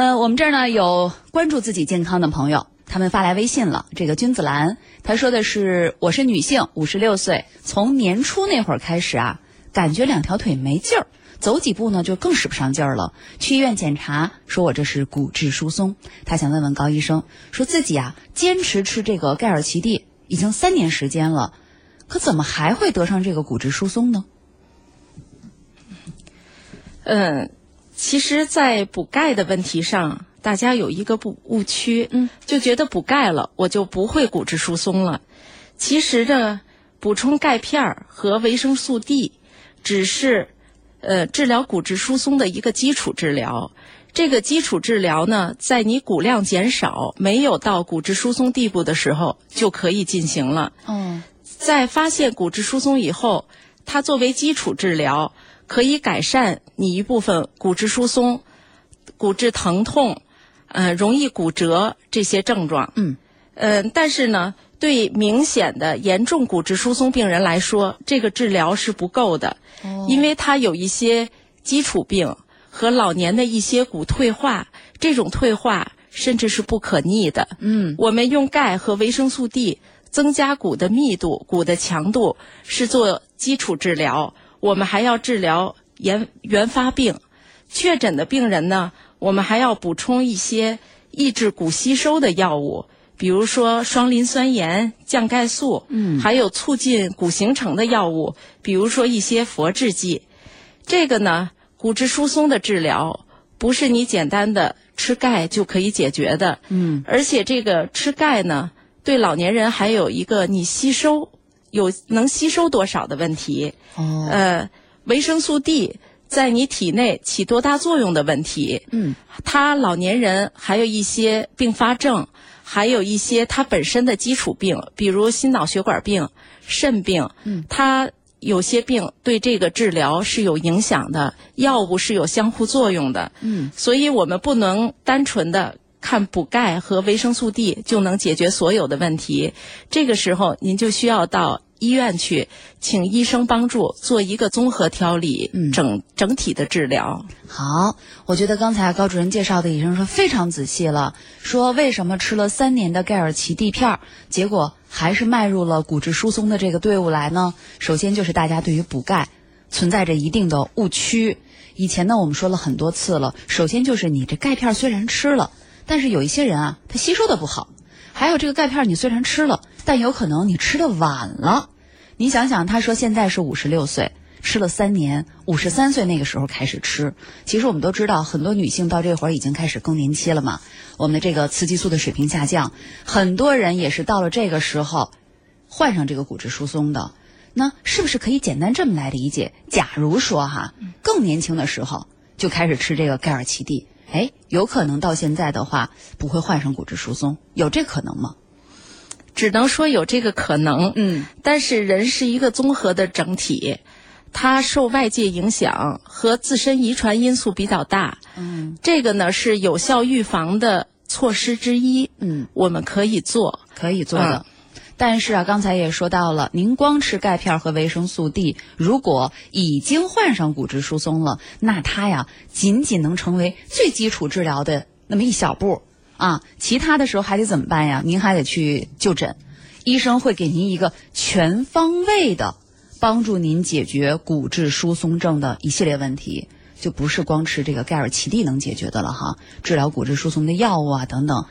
呃，我们这儿呢有关注自己健康的朋友，他们发来微信了。这个君子兰，他说的是：我是女性，五十六岁，从年初那会儿开始啊，感觉两条腿没劲儿，走几步呢就更使不上劲儿了。去医院检查，说我这是骨质疏松。他想问问高医生，说自己啊坚持吃这个盖尔奇地已经三年时间了，可怎么还会得上这个骨质疏松呢？嗯。其实，在补钙的问题上，大家有一个不误区，嗯，就觉得补钙了，我就不会骨质疏松了。其实呢，补充钙片和维生素 D，只是，呃，治疗骨质疏松的一个基础治疗。这个基础治疗呢，在你骨量减少、没有到骨质疏松地步的时候就可以进行了。嗯，在发现骨质疏松以后，它作为基础治疗。可以改善你一部分骨质疏松、骨质疼痛、呃容易骨折这些症状。嗯，呃，但是呢，对明显的严重骨质疏松病人来说，这个治疗是不够的，因为他有一些基础病和老年的一些骨退化，这种退化甚至是不可逆的。嗯，我们用钙和维生素 D 增加骨的密度、骨的强度，是做基础治疗。我们还要治疗原原发病，确诊的病人呢，我们还要补充一些抑制骨吸收的药物，比如说双磷酸盐、降钙素，嗯，还有促进骨形成的药物，比如说一些佛制剂。这个呢，骨质疏松的治疗不是你简单的吃钙就可以解决的，嗯，而且这个吃钙呢，对老年人还有一个你吸收。有能吸收多少的问题？哦，呃，维生素 D 在你体内起多大作用的问题？嗯，他老年人还有一些并发症，还有一些他本身的基础病，比如心脑血管病、肾病。嗯，他有些病对这个治疗是有影响的，药物是有相互作用的。嗯，所以我们不能单纯的。看补钙和维生素 D 就能解决所有的问题，这个时候您就需要到医院去，请医生帮助做一个综合调理，整整体的治疗。好，我觉得刚才高主任介绍的医生说非常仔细了，说为什么吃了三年的盖尔奇 D 片，结果还是迈入了骨质疏松的这个队伍来呢？首先就是大家对于补钙存在着一定的误区，以前呢我们说了很多次了，首先就是你这钙片虽然吃了。但是有一些人啊，他吸收的不好，还有这个钙片，你虽然吃了，但有可能你吃的晚了。你想想，他说现在是五十六岁，吃了三年，五十三岁那个时候开始吃。其实我们都知道，很多女性到这会儿已经开始更年期了嘛，我们的这个雌激素的水平下降，很多人也是到了这个时候，患上这个骨质疏松的。那是不是可以简单这么来理解？假如说哈，更年轻的时候就开始吃这个盖尔奇地。哎，有可能到现在的话不会患上骨质疏松，有这可能吗？只能说有这个可能。嗯，但是人是一个综合的整体，它受外界影响和自身遗传因素比较大。嗯，这个呢是有效预防的措施之一。嗯，我们可以做，可以做的。但是啊，刚才也说到了，您光吃钙片和维生素 D，如果已经患上骨质疏松了，那它呀仅仅能成为最基础治疗的那么一小步啊，其他的时候还得怎么办呀？您还得去就诊，医生会给您一个全方位的帮助您解决骨质疏松症的一系列问题，就不是光吃这个钙尔奇地能解决的了哈，治疗骨质疏松的药物啊等等，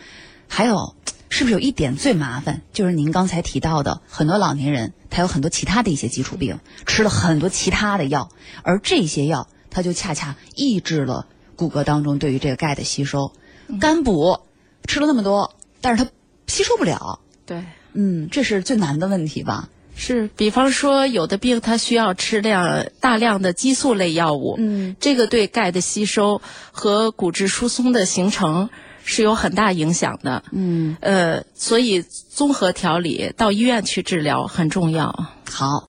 还有。是不是有一点最麻烦，就是您刚才提到的，很多老年人他有很多其他的一些基础病，吃了很多其他的药，而这些药它就恰恰抑制了骨骼当中对于这个钙的吸收。肝补吃了那么多，但是它吸收不了。对，嗯，这是最难的问题吧？是，比方说有的病它需要吃量大量的激素类药物，嗯，这个对钙的吸收和骨质疏松的形成。是有很大影响的，嗯，呃，所以综合调理到医院去治疗很重要。好。